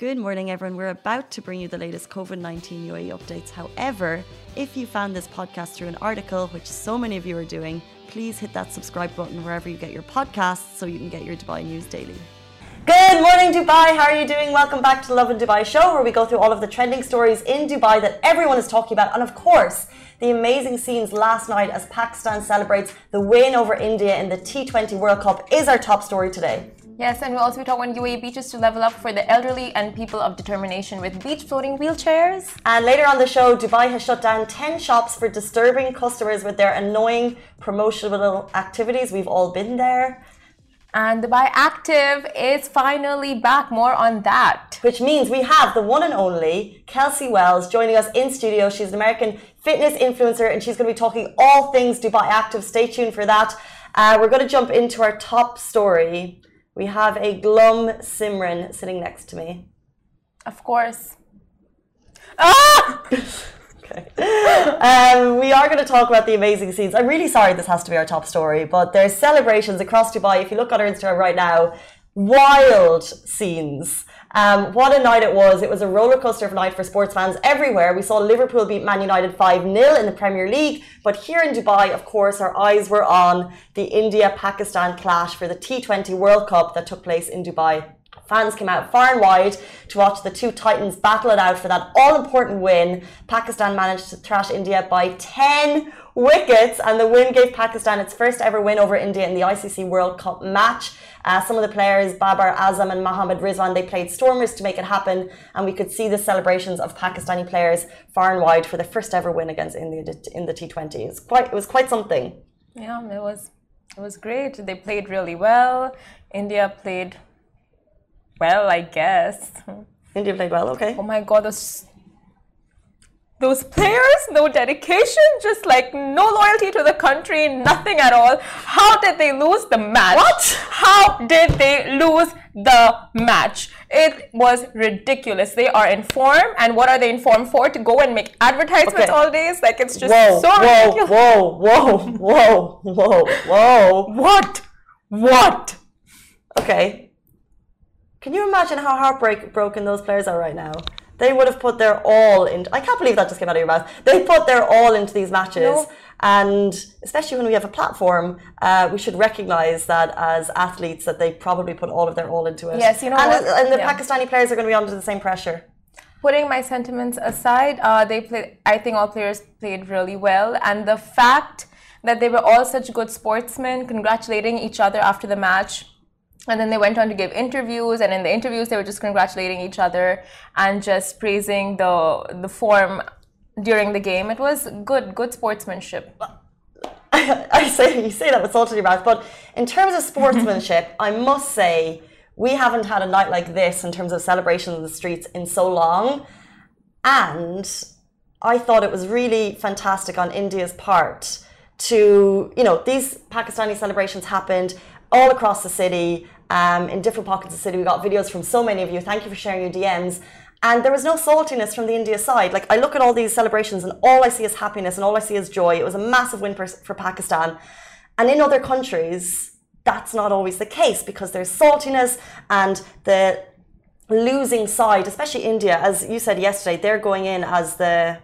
Good morning, everyone. We're about to bring you the latest COVID 19 UAE updates. However, if you found this podcast through an article, which so many of you are doing, please hit that subscribe button wherever you get your podcasts so you can get your Dubai news daily. Good morning, Dubai. How are you doing? Welcome back to the Lovin Dubai show, where we go through all of the trending stories in Dubai that everyone is talking about. And of course, the amazing scenes last night as Pakistan celebrates the win over India in the T20 World Cup is our top story today. Yes, and we'll also be talking about UAE beaches to level up for the elderly and people of determination with beach floating wheelchairs. And later on the show, Dubai has shut down 10 shops for disturbing customers with their annoying promotional activities. We've all been there. And Dubai Active is finally back. More on that. Which means we have the one and only Kelsey Wells joining us in studio. She's an American fitness influencer and she's going to be talking all things Dubai Active. Stay tuned for that. Uh, we're going to jump into our top story. We have a glum Simran sitting next to me. Of course. Ah! okay. Um, we are going to talk about the amazing scenes. I'm really sorry this has to be our top story, but there's celebrations across Dubai. If you look on our Instagram right now, wild scenes. Um, what a night it was. It was a roller coaster of a night for sports fans everywhere. We saw Liverpool beat Man United 5 0 in the Premier League. But here in Dubai, of course, our eyes were on the India Pakistan clash for the T20 World Cup that took place in Dubai. Fans came out far and wide to watch the two Titans battle it out for that all important win. Pakistan managed to thrash India by 10 wickets, and the win gave Pakistan its first ever win over India in the ICC World Cup match. Uh, some of the players, Babar Azam and Mohammad Rizwan, they played stormers to make it happen, and we could see the celebrations of Pakistani players far and wide for the first ever win against India in the T20. It was quite, it was quite something. Yeah, it was, it was great. They played really well. India played well, I guess. India played well. Okay. Oh my God, those those players, no dedication, just like no loyalty to the country, nothing at all. How did they lose the match? What? How did they lose the match? It was ridiculous. They are informed, and what are they informed for? To go and make advertisements okay. all days? Like it's just whoa, so whoa, ridiculous. Whoa, whoa, whoa, whoa, whoa. What? What? Okay. Can you imagine how heartbroken those players are right now? They would have put their all in. I can't believe that just came out of your mouth. They put their all into these matches. No. And especially when we have a platform, uh, we should recognize that as athletes that they probably put all of their all into it. Yes, you know and, and the yeah. Pakistani players are going to be under the same pressure. Putting my sentiments aside, uh, they played. I think all players played really well, and the fact that they were all such good sportsmen, congratulating each other after the match and then they went on to give interviews and in the interviews they were just congratulating each other and just praising the the form during the game. It was good good sportsmanship. I, say you say that with salt in your mouth but in terms of sportsmanship i must say we haven't had a night like this in terms of celebration in the streets in so long. And i thought it was really fantastic on india's part to you know these pakistani celebrations happened all across the city, um, in different pockets of the city. We got videos from so many of you. Thank you for sharing your DMs. And there was no saltiness from the India side. Like I look at all these celebrations, and all I see is happiness, and all I see is joy. It was a massive win for, for Pakistan. And in other countries, that's not always the case because there's saltiness and the losing side, especially India, as you said yesterday, they're going in as the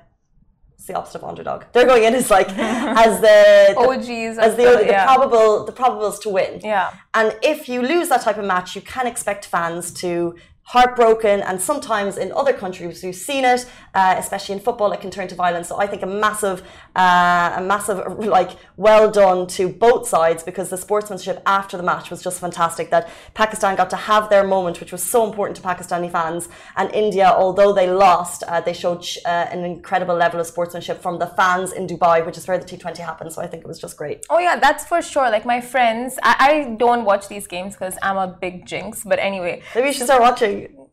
it's the opposite of underdog. They're going in as like as the, the OGs, as the, the, the yeah. probable the probables to win. Yeah. And if you lose that type of match, you can expect fans to heartbroken and sometimes in other countries we've seen it uh, especially in football it can turn to violence so i think a massive uh, a massive like well done to both sides because the sportsmanship after the match was just fantastic that pakistan got to have their moment which was so important to pakistani fans and india although they lost uh, they showed uh, an incredible level of sportsmanship from the fans in dubai which is where the t20 happened. So i think it was just great. Oh yeah that's for sure. Like my friends i, I don't watch these games because i'm a big jinx but anyway. Maybe you should start watching.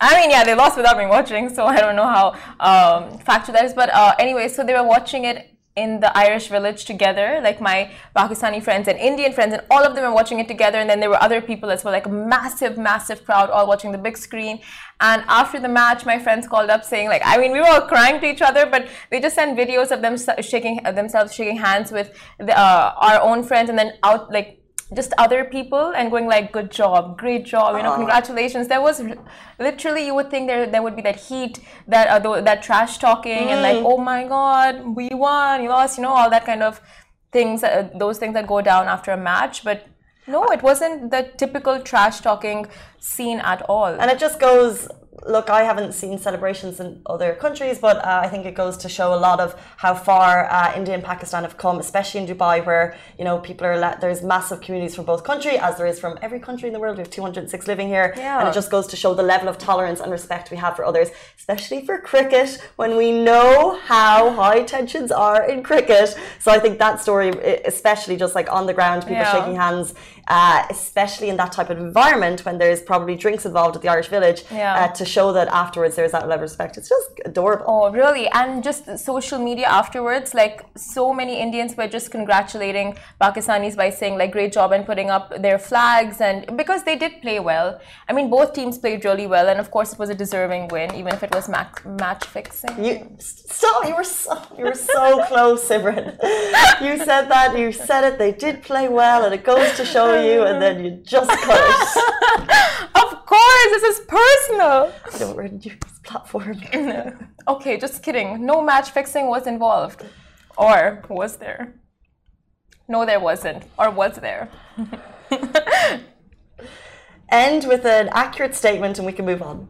I mean, yeah, they lost without me watching, so I don't know how um, factual that is. But uh, anyway, so they were watching it in the Irish village together, like my Pakistani friends and Indian friends, and all of them were watching it together. And then there were other people as well, like a massive, massive crowd, all watching the big screen. And after the match, my friends called up saying, like, I mean, we were all crying to each other, but they just sent videos of them shaking themselves shaking hands with the, uh, our own friends, and then out like just other people and going like good job great job you know Aw. congratulations there was literally you would think there there would be that heat that uh, that trash talking and like oh my god we won you lost you know all that kind of things uh, those things that go down after a match but no it wasn't the typical trash talking scene at all And it just goes. Look, I haven't seen celebrations in other countries, but uh, I think it goes to show a lot of how far uh, India and Pakistan have come, especially in Dubai, where you know people are. Let, there's massive communities from both country, as there is from every country in the world. We have 206 living here, Yeah. and it just goes to show the level of tolerance and respect we have for others, especially for cricket, when we know how high tensions are in cricket. So I think that story, especially just like on the ground, people Yeah. shaking hands, uh, especially in that type of environment when there's probably drinks involved at the Irish Village, Yeah. uh, to show that afterwards there's that level of respect. It's just adorable. Oh, really? And just social media afterwards, like so many Indians were just congratulating Pakistanis by saying like great job and putting up their flags and because they did play well. I mean, both teams played really well, and of course it was a deserving win, even if it was match match fixing. You stop! You were so you were so close, Simran. You said that. You said it. They did play well, and it goes to show you. And then you just it. of course, this is personal. Don't ruin your platform. Okay, just kidding. No match fixing was involved, or was there? No, there wasn't, or was there? End with an accurate statement, and we can move on.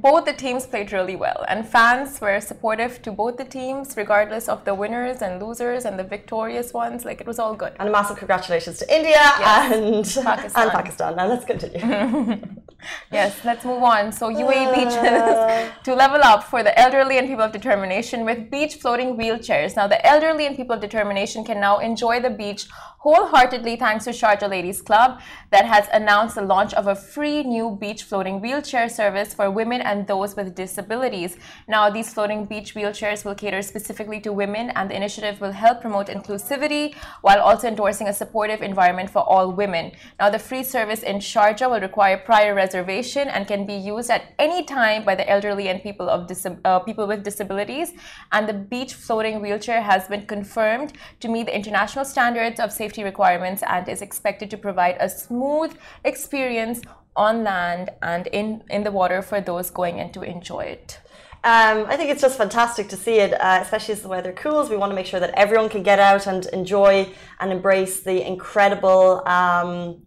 Both the teams played really well and fans were supportive to both the teams regardless of the winners and losers and the victorious ones like it was all good And a massive congratulations to India and Pakistan. and Pakistan. Now let's continue. yes let's move on so uae uh. beaches to level up for the elderly and people of determination with beach floating wheelchairs now the elderly and people of determination can now enjoy the beach wholeheartedly thanks to Sharjah Ladies Club that has announced the launch of a free new beach floating wheelchair service for women and those with disabilities. Now, these floating beach wheelchairs will cater specifically to women, and the initiative will help promote inclusivity while also endorsing a supportive environment for all women. Now, the free service in Sharjah will require prior reservation and can be used at any time by the elderly and people of uh, people with disabilities. And the beach floating wheelchair has been confirmed to meet the international standards of safety requirements and is expected to provide a smooth experience on land and in, in the water for those going in to enjoy it. Um, I think it's just fantastic to see it, uh, especially as the weather cools. We want to make sure that everyone can get out and enjoy and embrace the incredible, um,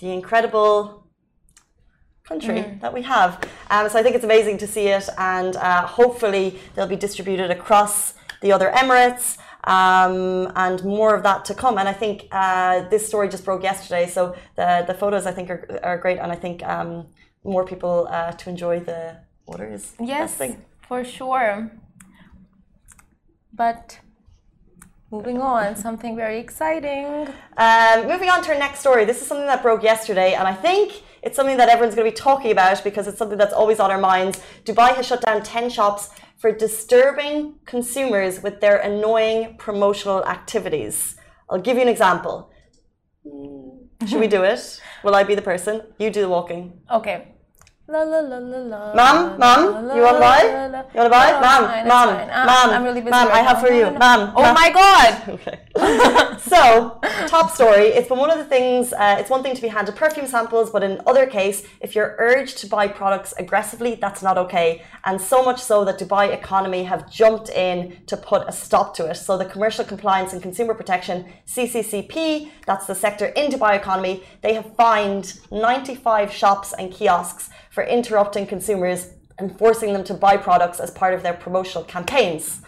the incredible country that we have. Um, so I think it's amazing to see it, and uh, hopefully they'll be distributed across the other Emirates. Um, and more of that to come. And I think uh, this story just broke yesterday, so the the photos I think are, are great, and I think um, more people uh, to enjoy the water is Yes, best thing. for sure. But moving on, something very exciting. Um, moving on to our next story. This is something that broke yesterday, and I think it's something that everyone's going to be talking about because it's something that's always on our minds. Dubai has shut down 10 shops for disturbing consumers with their annoying promotional activities. I'll give you an example. Mm. Should we do it? Will I be the person? You do the walking. Okay. La, la, la, la, la, Mom, mom, you want to buy? You want to buy? It's mom, fine, mom. Mom, I'm really busy mom, I have for you. Mom. Oh my god! Okay. so, top story. It's been one of the things. Uh, it's one thing to be handed perfume samples, but in other case, if you're urged to buy products aggressively, that's not okay. And so much so that Dubai Economy have jumped in to put a stop to it. So, the Commercial Compliance and Consumer Protection (CCCP), that's the sector in Dubai Economy, they have fined 95 shops and kiosks for interrupting consumers and forcing them to buy products as part of their promotional campaigns.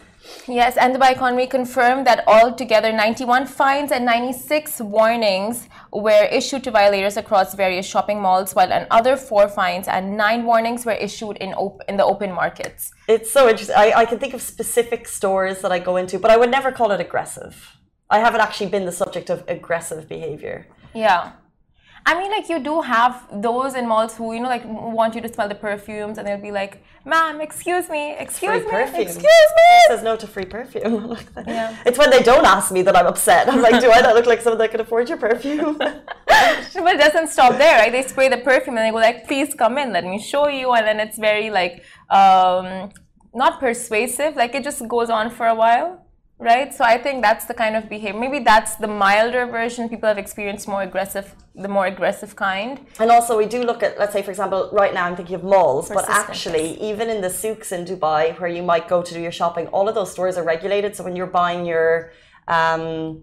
Yes, and Dubai Economy confirmed that altogether 91 fines and 96 warnings were issued to violators across various shopping malls, while another four fines and nine warnings were issued in, op- in the open markets. It's so interesting. I, I can think of specific stores that I go into, but I would never call it aggressive. I haven't actually been the subject of aggressive behavior. Yeah. I mean, like, you do have those in malls who, you know, like, want you to smell the perfumes and they'll be like, ma'am, excuse me, excuse Free me, perfume. excuse me. Says no to free perfume. Like. Yeah. It's when they don't ask me that I'm upset. I'm like, do I not look like someone that can afford your perfume? But it doesn't stop there, right? They spray the perfume and they go like, please come in, let me show you. And then it's very like, um, not persuasive. Like it just goes on for a while. Right? So I think that's the kind of behavior. Maybe that's the milder version. People have experienced more aggressive, the more aggressive kind. And also, we do look at, let's say, for example, right now I'm thinking of malls, but actually, even in the souks in Dubai, where you might go to do your shopping, all of those stores are regulated. So when you're buying your um,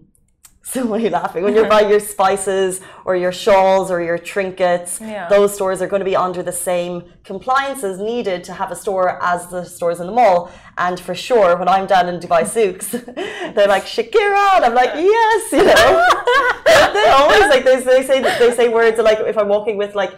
so why are laughing? When you're buying your spices or your shawls or your trinkets, Yeah. those stores are going to be under the same compliances needed to have a store as the stores in the mall. And for sure, when I'm down in Dubai souks, they're like Shakira, and I'm like, yes, you know. they always like they, they say they say words like if I'm walking with like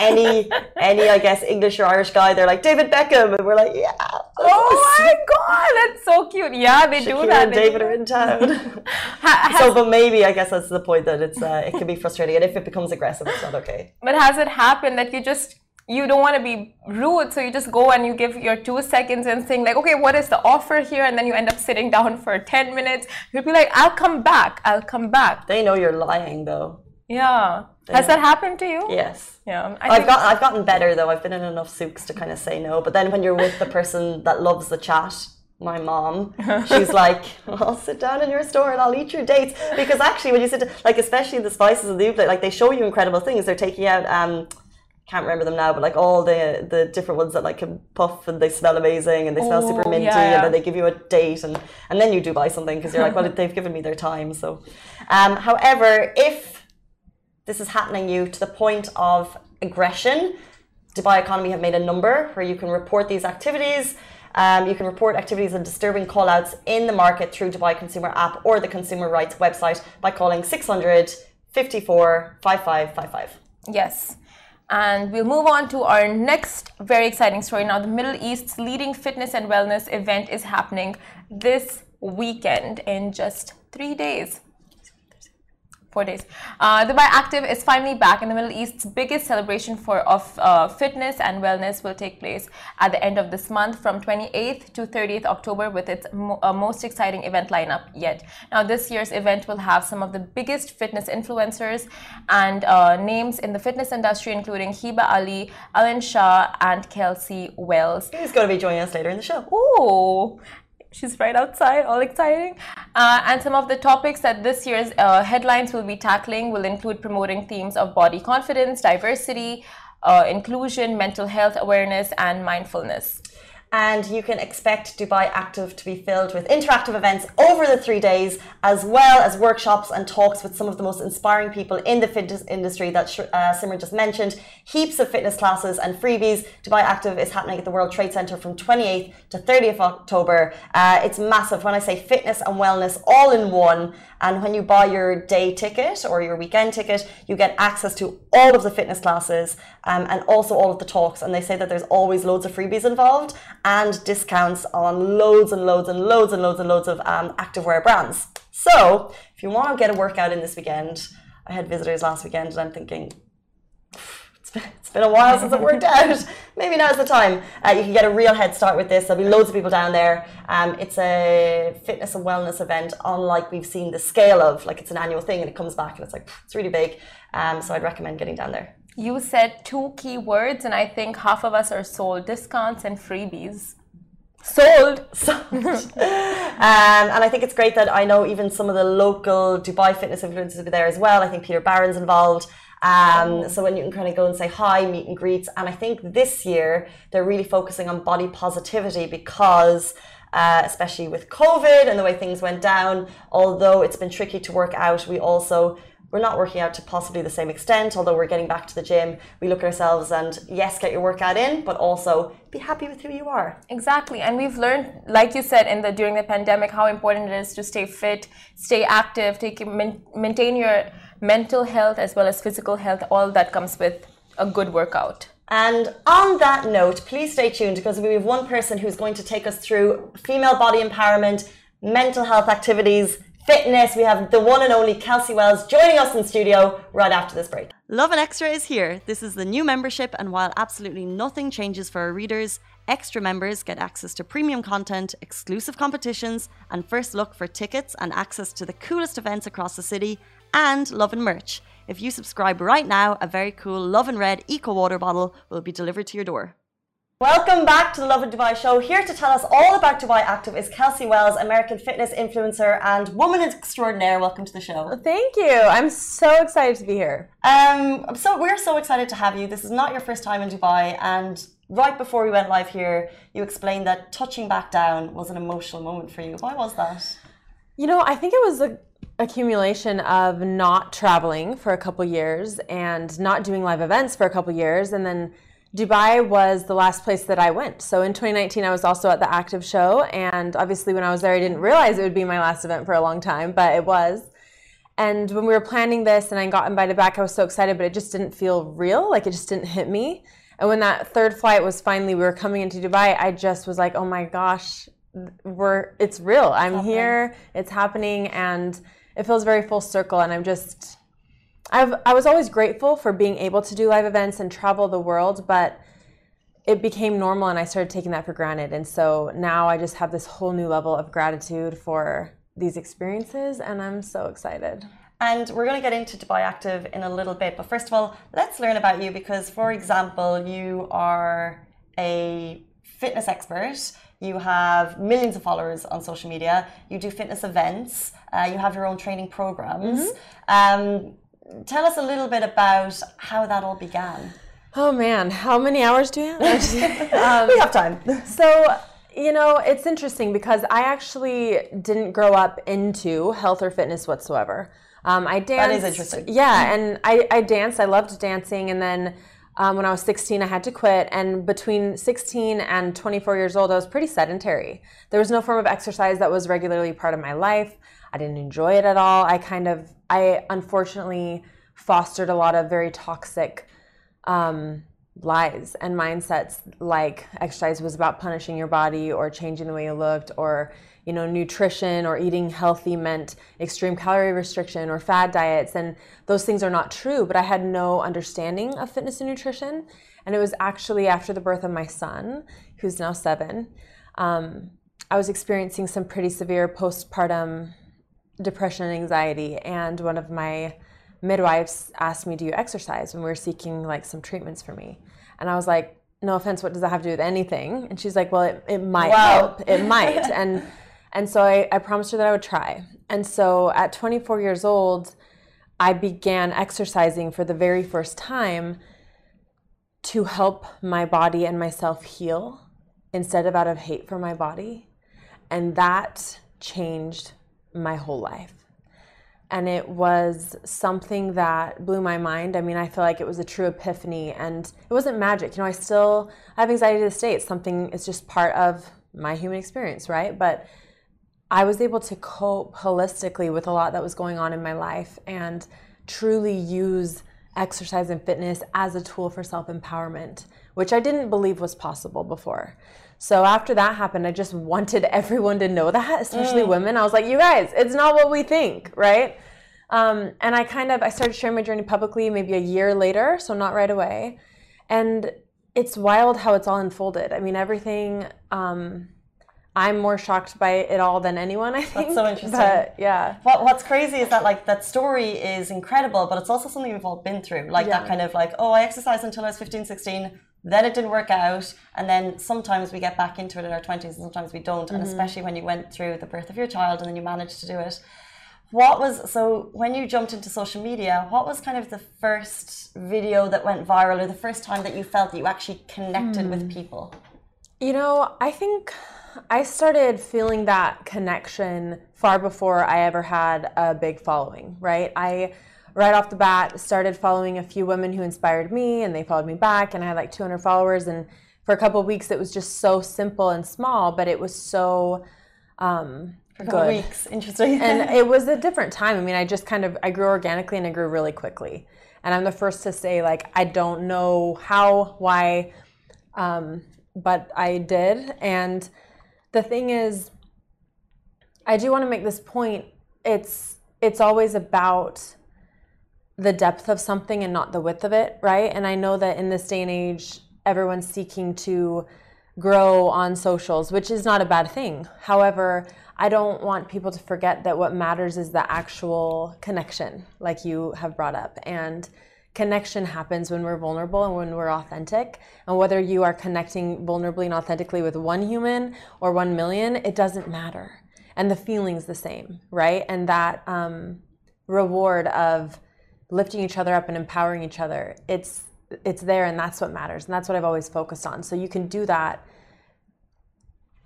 any any I guess English or Irish guy, they're like David Beckham, and we're like, yeah. Oh my god, that's so cute. Yeah, they do Shakira that. and David are in town. Has- So, but maybe I guess that's the point that it's uh, it can be frustrating, and if it becomes aggressive, it's not okay. But has it happened that you just you don't want to be rude, so you just go and you give your two seconds and think like, okay, what is the offer here? And then you end up sitting down for ten minutes. You'll be like, I'll come back. I'll come back. They know you're lying, though. Yeah. Has that happened to you? Yes. Yeah. I I've got I've gotten better though. I've been in enough souks to kind of say no. But then when you're with the person that loves the chat, my mom, she's like, "I'll sit down in your store and I'll eat your dates." Because actually, when you sit, like especially the spices and the Uplay, like they show you incredible things. They're taking out um. Can't remember them now, but like all the the different ones that like can puff and they smell amazing and they smell super Oh, minty, yeah, yeah. and then they give you a date and and then you do buy something because you're like, well, they've given me their time. So, um, however, if this is happening you to the point of aggression. Dubai Economy have made a number where you can report these activities. Um, you can report activities and disturbing callouts in the market through Dubai Consumer App or the Consumer Rights website by calling 600 54 5555. Yes. And we'll move on to our next very exciting story. Now, the Middle East's leading fitness and wellness event is happening this weekend in just three days. Four days. Uh, Dubai Active is finally back, and the Middle East's biggest celebration for of uh, fitness and wellness will take place at the end of this month, from 28th to 30th October, with its mo- uh, most exciting event lineup yet. Now, this year's event will have some of the biggest fitness influencers and uh, names in the fitness industry, including Hiba Ali, Alan Shah, and Kelsey Wells. Who's going to be joining us later in the show? Ooh, she's right outside, all exciting. Uh, and some of the topics that this year's uh, headlines will be tackling will include promoting themes of body confidence, diversity, uh, inclusion, mental health awareness, and mindfulness. And you can expect Dubai Active to be filled with interactive events over the three days, as well as workshops and talks with some of the most inspiring people in the fitness industry that uh, Simran just mentioned. Heaps of fitness classes and freebies. Dubai Active is happening at the World Trade Center from 28th to 30th October. Uh, it's massive. When I say fitness and wellness all in one, and when you buy your day ticket or your weekend ticket, you get access to all of the fitness classes um, and also all of the talks. And they say that there's always loads of freebies involved and discounts on loads and loads and loads and loads and loads of um, activewear brands. So if you want to get a workout in this weekend, I had visitors last weekend and I'm thinking, been, it's been a while since I've worked out. Maybe now's the time. Uh, you can get a real head start with this. There'll be loads of people down there. Um, it's a fitness and wellness event, unlike we've seen the scale of. Like it's an annual thing and it comes back and it's like, it's really big. Um, so I'd recommend getting down there. You said two key words, and I think half of us are sold discounts and freebies. Sold. So, um, and I think it's great that I know even some of the local Dubai fitness influencers will be there as well. I think Peter Barron's involved. Um, so when you can kind of go and say hi, meet and greets. And I think this year they're really focusing on body positivity because, uh, especially with COVID and the way things went down, although it's been tricky to work out, we also we're not working out to possibly the same extent, although we're getting back to the gym. We look at ourselves and yes, get your workout in, but also be happy with who you are. Exactly, and we've learned, like you said, in the during the pandemic, how important it is to stay fit, stay active, take maintain your mental health as well as physical health. All that comes with a good workout. And on that note, please stay tuned because we have one person who's going to take us through female body empowerment, mental health activities, fitness. We have the one and only Kelsey Wells joining us in studio right after this break. Lovin Extra is here. This is the new membership, and while absolutely nothing changes for our readers, extra members get access to premium content, exclusive competitions, and first look for tickets and access to the coolest events across the city, and Lovin merch. If you subscribe right now, a very cool Lovin Red Eco Water bottle will be delivered to your door. Welcome back to the Lovin Dubai show. Here to tell us all about Dubai Active is Kelsey Wells, American fitness influencer and woman extraordinaire. Welcome to the show. Thank you. I'm so excited to be here. Um, so we're so excited to have you. This is not your first time in Dubai, and right before we went live here, you explained that touching back down was an emotional moment for you. Why was that? You know, I think it was a accumulation of not traveling for a couple years and not doing live events for a couple years and then Dubai was the last place that I went. So in 2019, I was also at the Active Show. And obviously, when I was there, I didn't realize it would be my last event for a long time, but it was. And when we were planning this and I got invited back, I was so excited, but it just didn't feel real. Like it just didn't hit me. And when that third flight was finally, we were coming into Dubai, I just was like, oh my gosh, we're, it's real. I'm it's here, it's happening. And it feels very full circle. And I'm just, I've, I was always grateful for being able to do live events and travel the world, but it became normal and I started taking that for granted. And so now I just have this whole new level of gratitude for these experiences, and I'm so excited. And we're going to get into Dubai Active in a little bit. But first of all, let's learn about you because, for example, you are a fitness expert. You have millions of followers on social media. You do fitness events. Uh, you have your own training programs. Mm-hmm. Um, tell us a little bit about how that all began. Oh man, how many hours do you have? um, we have time. So, you know, it's interesting because I actually didn't grow up into health or fitness whatsoever. Um, I danced. That is interesting. Yeah, and I, I danced. I loved dancing, and then um, when I was 16, I had to quit. And between 16 and 24 years old, I was pretty sedentary. There was no form of exercise that was regularly part of my life. I didn't enjoy it at all. I kind of, I unfortunately fostered a lot of very toxic um, lies and mindsets like exercise was about punishing your body or changing the way you looked or you know nutrition or eating healthy meant extreme calorie restriction or fad diets and those things are not true but i had no understanding of fitness and nutrition and it was actually after the birth of my son who's now seven um, i was experiencing some pretty severe postpartum depression and anxiety. And one of my midwives asked me, Do you exercise? when we were seeking like some treatments for me. And I was like, No offense, what does that have to do with anything? And she's like, Well, it, it might wow. help. It might. and and so I, I promised her that I would try. And so at 24 years old, I began exercising for the very first time to help my body and myself heal instead of out of hate for my body. And that changed my whole life. And it was something that blew my mind. I mean, I feel like it was a true epiphany and it wasn't magic. You know, I still I have anxiety to this day. It's something, it's just part of my human experience, right? But I was able to cope holistically with a lot that was going on in my life and truly use exercise and fitness as a tool for self empowerment, which I didn't believe was possible before. So after that happened, I just wanted everyone to know that, especially mm. women. I was like, you guys, it's not what we think, right? Um, and I kind of I started sharing my journey publicly maybe a year later, so not right away. And it's wild how it's all unfolded. I mean, everything. Um, I'm more shocked by it all than anyone. I think. That's so interesting. But yeah. What, what's crazy is that like that story is incredible, but it's also something we've all been through. Like yeah. that kind of like, oh, I exercised until I was 15, 16 then it didn't work out and then sometimes we get back into it in our 20s and sometimes we don't mm-hmm. and especially when you went through the birth of your child and then you managed to do it what was so when you jumped into social media what was kind of the first video that went viral or the first time that you felt that you actually connected mm. with hmm. people you know i think i started feeling that connection far before i ever had a big following right i right off the bat started following a few women who inspired me and they followed me back and I had like 200 followers and for a couple of weeks it was just so simple and small but it was so um, for good. weeks. Interesting. And it was a different time. I mean I just kind of I grew organically and I grew really quickly. And I'm the first to say like I don't know how why um, but I did. And the thing is I do want to make this point. It's it's always about the depth of something and not the width of it, right? And I know that in this day and age, everyone's seeking to grow on socials, which is not a bad thing. However, I don't want people to forget that what matters is the actual connection, like you have brought up. And connection happens when we're vulnerable and when we're authentic. And whether you are connecting vulnerably and authentically with one human or one million, it doesn't matter. And the feeling's the same, right? And that um, reward of lifting each other up and empowering each other, it's it's there and that's what matters. And that's what I've always focused on. So you can do that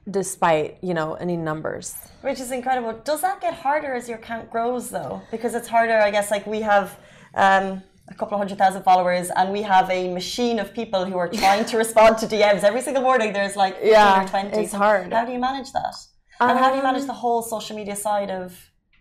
despite you know any numbers. Which is incredible. Does that get harder as your count grows though? Because it's harder i guess like we have um, a couple of hundred thousand followers and we have a machine of people who are trying to respond to dms every single morning. There's like 15 yeah 20 it's hard. How do you manage that? And how do you manage the whole social media side of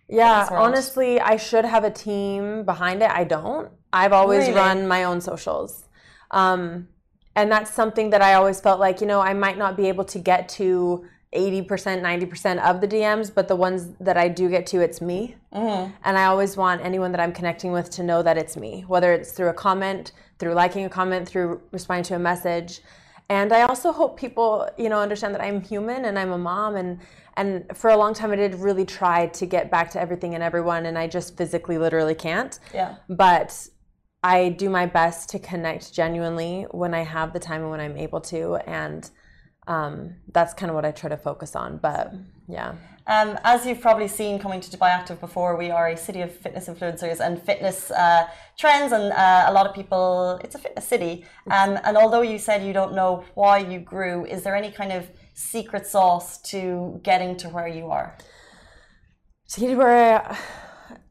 yeah honestly i should have a team behind it. I don't. I've always Really? run my own socials. Um, and that's something that i always felt like you know i might not be able to get to 80% 90% of the dms but the ones that i do get to it's me. Mm-hmm. and i always want anyone that i'm connecting with to know that it's me whether it's through a comment through liking a comment through responding to a message. And i also hope people you know understand that i'm human and i'm a mom and and for a long time i did really try to get back to everything and everyone and i just physically literally can't. Yeah. But i do my best to connect genuinely when i have the time and when i'm able to. And um, that's kind of what i try to focus on. But yeah. Um, as you've probably seen coming to Dubai Active before, we are a city of fitness influencers and fitness uh, trends, and uh, a lot of people. It's a fitness city, um, and although you said you don't know why you grew, is there any kind of secret sauce to getting to where you are? to get where I,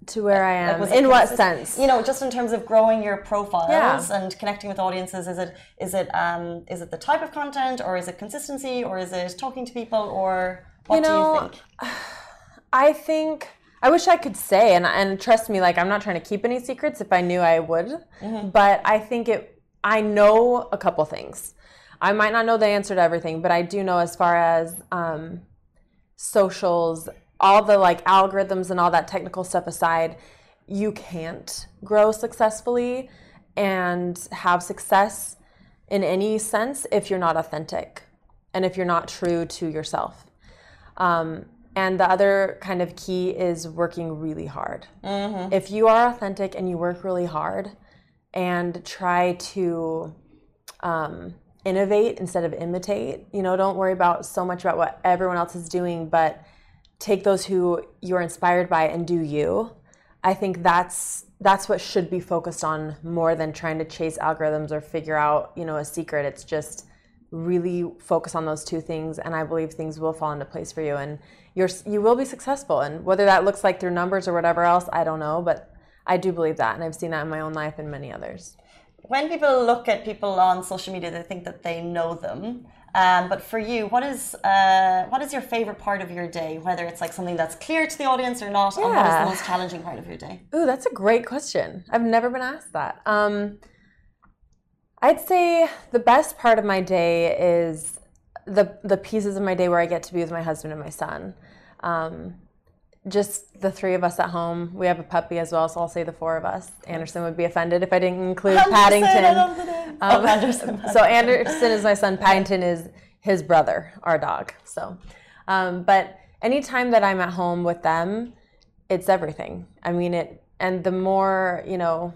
to where I am. It in what sense? You know, just in terms of growing your profiles Yeah. and connecting with audiences. Is it is it um, is it the type of content, or is it consistency, or is it talking to people, or what You do know, you think? I think I wish I could say, and and trust me, like I'm not trying to keep any secrets. If I knew, I would. But I think it. I know a couple things. I might not know the answer to everything, but I do know as far as um, socials, all the like algorithms and all that technical stuff aside, you can't grow successfully and have success in any sense if you're not authentic and if you're not true to yourself. Um, and the other kind of key is working really hard. If you are authentic and you work really hard and try to um, innovate instead of imitate, you know, don't worry about so much about what everyone else is doing, but take those who you're inspired by and do you. I think that's that's what should be focused on more than trying to chase algorithms or figure out, you know, a secret. It's just really focus on those two things and I believe things will fall into place for you and you're you will be successful and whether that looks like through numbers or whatever else, I don't know, but I do believe that and I've seen that in my own life and many others. When people look at people on social media, they think that they know them. Um, but for you, what is uh, what is your favorite part of your day? Whether it's like something that's clear to the audience or not, and what is the most challenging part of your day? Ooh, that's a great question. I've never been asked that. Um, I'd say the best part of my day is the the pieces of my day where I get to be with my husband and my son. Um, just the three of us at home. We have a puppy as well, so I'll say the four of us. Anderson would be offended if I didn't include Paddington. love the name. Um, oh, Anderson. so Anderson is my son. Paddington is his brother, our dog. So, um, but anytime that I'm at home with them, it's everything. I mean it, and the more you know,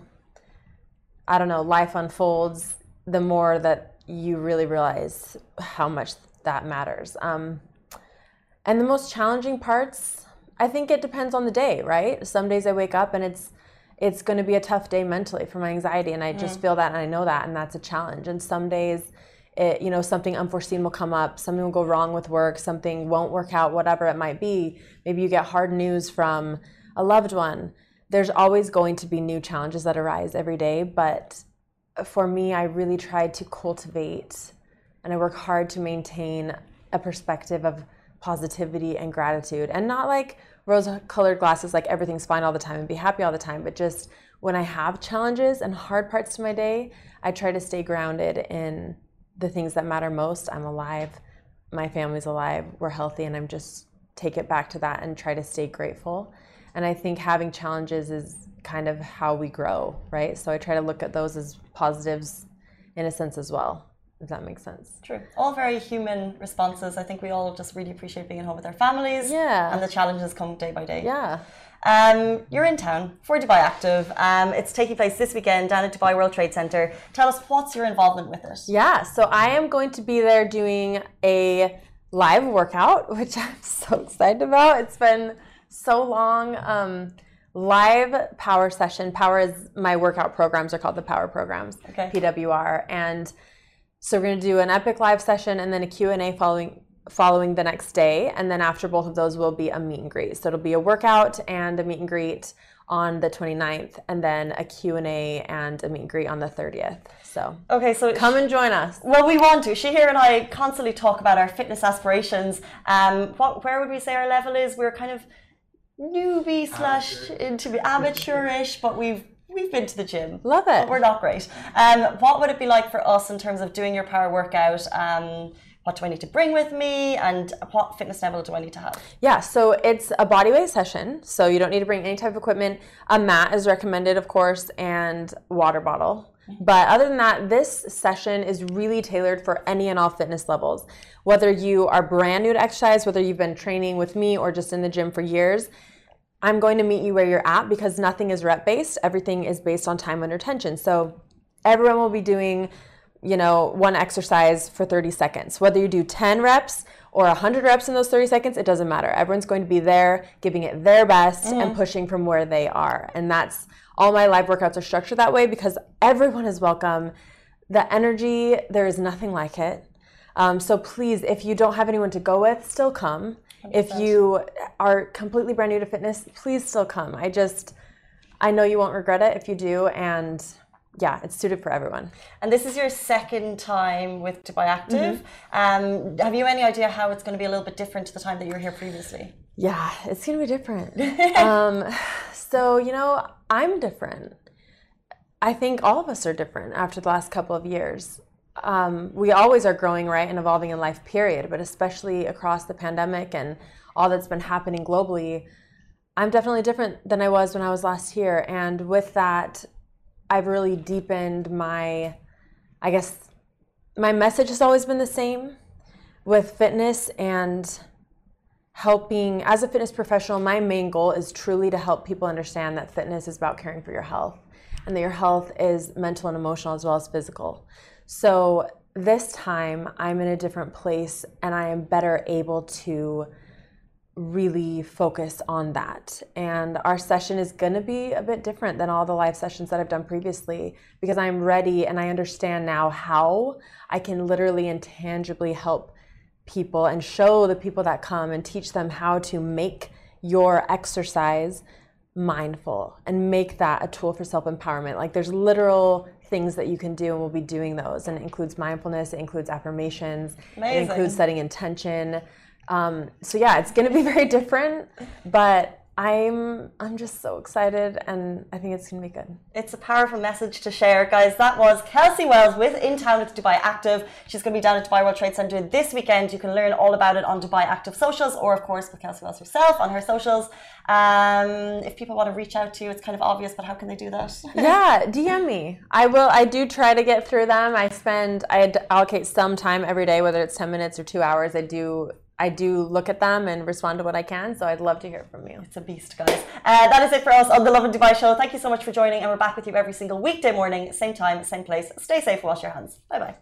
I don't know, life unfolds, the more that you really realize how much that matters. Um, and the most challenging parts, I think it depends on the day, right? Some days I wake up and it's it's going to be a tough day mentally for my anxiety and I just mm. feel that and I know that and that's a challenge. And some days it, you know, something unforeseen will come up, something will go wrong with work, something won't work out, whatever it might be. Maybe you get hard news from a loved one. There's always going to be new challenges that arise every day, but for me, I really try to cultivate and I work hard to maintain a perspective of positivity and gratitude and not like rose colored glasses, like everything's fine all the time and be happy all the time, but just when I have challenges and hard parts to my day, I try to stay grounded in the things that matter most. I'm alive, my family's alive, we're healthy, and I'm just take it back to that and try to stay grateful. And I think having challenges is kind of how we grow, right? So I try to look at those as positives in a sense as well. If that makes sense. True. All very human responses. I think we all just really appreciate being at home with our families. Yeah. And the challenges come day by day. Yeah. Um, you're in town for Dubai Active. Um, it's taking place this weekend down at Dubai World Trade Center. Tell us what's your involvement with it? Yeah, so I am going to be there doing a live workout, which I'm so excited about. It's been so long. Um, live power session. Power is my workout programs are called the Power programs. Okay. PWR, and so we're going to do an epic live session and then a Q&A following following the next day and then after both of those will be a meet and greet. So it'll be a workout and a meet and greet on the 29th and then a Q&A and a meet and greet on the 30th. So Okay, so come and join us. Well, we want to. Shahir and I constantly talk about our fitness aspirations. Um, what, where would we say our level is? We're kind of newbie slash into amateurish, but we've we've been to the gym. Love it. But we're not great. Um, what would it be like for us in terms of doing your power workout? Um, what do I need to bring with me, and what fitness level do I need to have? Yeah, so it's a body weight session. So you don't need to bring any type of equipment. A mat is recommended, of course, and water bottle. But other than that, this session is really tailored for any and all fitness levels. Whether you are brand new to exercise, whether you've been training with me or just in the gym for years, I'm going to meet you where you're at because nothing is rep based. Everything is based on time under tension. So everyone will be doing, you know, one exercise for 30 seconds. Whether you do 10 reps or 100 reps in those 30 seconds, it doesn't matter. Everyone's going to be there, giving it their best and pushing from where they are. And that's all my live workouts are structured that way because everyone is welcome. The energy, there is nothing like it. Um, so please, if you don't have anyone to go with, still come. If you are completely brand new to fitness, please still come. I just, I know you won't regret it if you do. And yeah, it's suited for everyone. And this is your second time with Dubai Active. Um, have you any idea how it's going to be a little bit different to the time that you were here previously? Yeah, it's gonna be different. um, so you know, I'm different. I think all of us are different after the last couple of years. Um, we always are growing, right, and evolving in life, period. But especially across the pandemic and all that's been happening globally, I'm definitely different than I was when I was last here. And with that, I've really deepened my, I guess, my message has always been the same with fitness and helping as a fitness professional my main goal is truly to help people understand that fitness is about caring for your health and that your health is mental and emotional as well as physical so this time i'm in a different place and i am better able to really focus on that and our session is going to be a bit different than all the live sessions that i've done previously because i'm ready and i understand now how i can literally and tangibly help people and show the people that come and teach them how to make your exercise mindful and make that a tool for self empowerment. Like there's literal things that you can do, and we'll be doing those. And it includes mindfulness, it includes affirmations, Amazing. it includes setting intention. Um, so yeah, it's going to be very different, but I'm I'm just so excited, and I think it's going to be good. It's a powerful message to share, guys. That was Kelsey Wells with In Town with Dubai Active. She's going to be down at Dubai World Trade Center this weekend. You can learn all about it on Dubai Active socials, or of course with Kelsey Wells herself on her socials. Um, if people want to reach out to you, it's kind of obvious, but how can they do that? yeah, DM me. I will. I do try to get through them. I spend. I allocate some time every day, whether it's ten minutes or two hours. I do. I do look at them and respond to what I can. So I'd love to hear from you. It's a beast, guys. Uh, that is it for us on the Lovin Dubai show. Thank you so much for joining, and we're back with you every single weekday morning, same time, same place. Stay safe, wash your hands. Bye bye.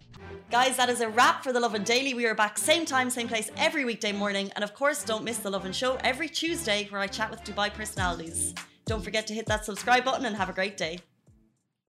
Guys, that is a wrap for the Lovin Daily. We are back same time, same place every weekday morning, and of course, don't miss the Lovin Show every Tuesday where I chat with Dubai personalities. Don't forget to hit that subscribe button and have a great day.